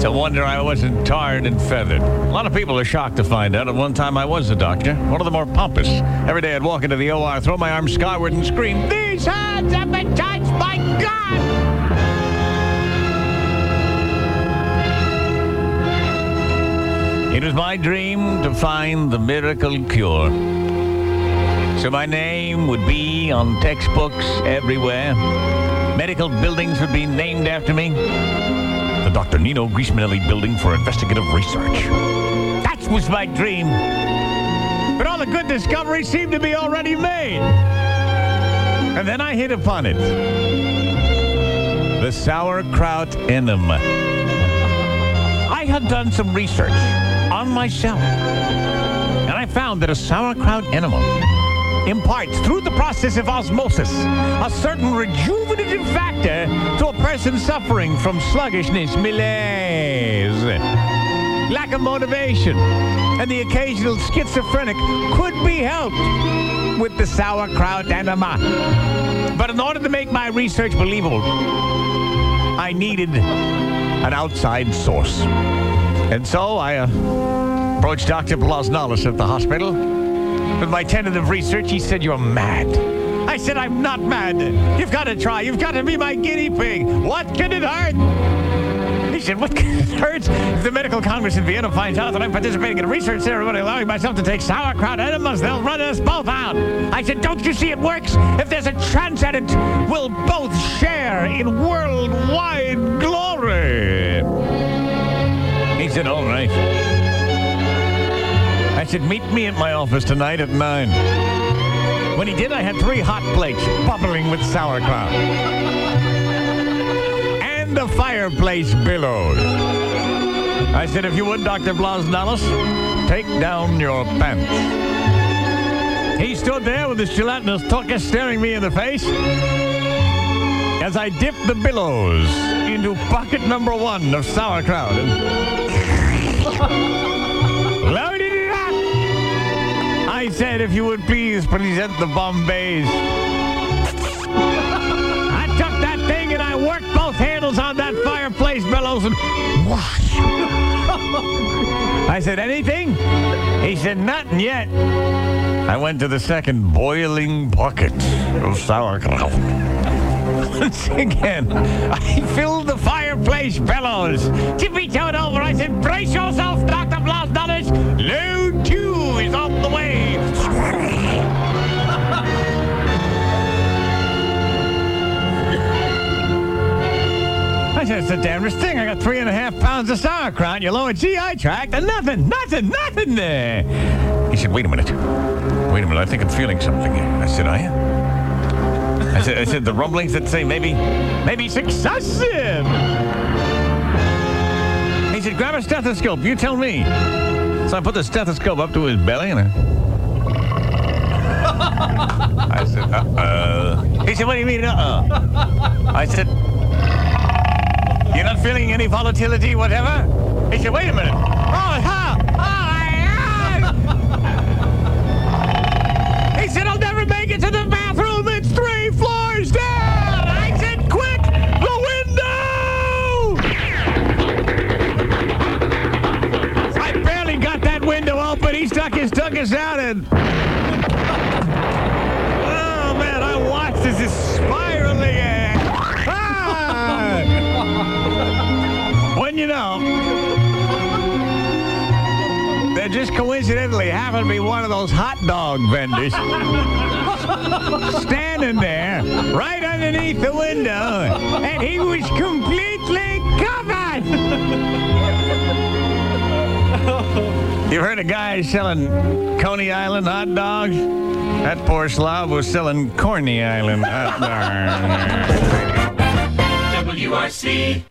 It's a wonder I wasn't tarred and feathered. A lot of people are shocked to find out at one time I was a doctor. One of the more pompous. Every day I'd walk into the OR, throw my arms skyward, and scream, These hands have been touched by God! It was my dream to find the miracle cure. So my name would be on textbooks everywhere. Medical buildings would be named after me. The Dr. Nino Grismanelli Building for Investigative Research. That was my dream. But all the good discoveries seemed to be already made. And then I hit upon it. The sauerkraut enema. I had done some research on myself. And I found that a sauerkraut enema imparts through the process of osmosis a certain rejuvenative factor to a person suffering from sluggishness, malaise, lack of motivation, and the occasional schizophrenic could be helped with the sauerkraut enema. But in order to make my research believable, I needed an outside source. And so I uh, approached Dr. Blasnalis at the hospital. With my tentative research, he said, You're mad. I said, I'm not mad. You've got to try. You've got to be my guinea pig. What can it hurt? He said, What can it hurt? If the Medical Congress in Vienna finds out that I'm participating in a research ceremony allowing myself to take sauerkraut enemas, they'll run us both out. I said, Don't you see it works? If there's a chance at it, we'll both share in worldwide glory. He said, All right. I said, Meet me at my office tonight at 9. When he did, I had three hot plates bubbling with sauerkraut. And the fireplace billowed. I said, If you would, Dr. Blasnalis, take down your pants. He stood there with his gelatinous tucker staring me in the face as I dipped the billows into bucket number one of sauerkraut. said, if you would please present the Bombays. I took that thing and I worked both handles on that fireplace bellows and whoosh. I said, anything? He said, nothing yet. I went to the second boiling bucket of sauerkraut. Once again, I filled the fireplace bellows. Tippy-toed over, I said, brace yourself, Dr. it's the damnedest thing. I got three and a half pounds of sauerkraut in your lower GI tract and nothing, nothing, nothing there. He said, wait a minute. Wait a minute, I think I'm feeling something. I said, I am. I said, I said, the rumblings that say maybe, maybe successive. He said, grab a stethoscope. You tell me. So I put the stethoscope up to his belly and I... I said, uh-uh. He said, what do you mean, uh-uh? I said, you're not feeling any volatility, whatever? He said, wait a minute. Oh, ha! Oh, yeah! He said, I'll never make it to the bathroom. It's three floors down. I said, quick, the window! I barely got that window open. He stuck his tuckus out and... Oh, man, I watched as this spiraling. Just coincidentally happened to be one of those hot dog vendors standing there right underneath the window, and he was completely covered. You heard a guy selling Coney Island hot dogs? That poor slob was selling Corny Island hot dogs. WRC.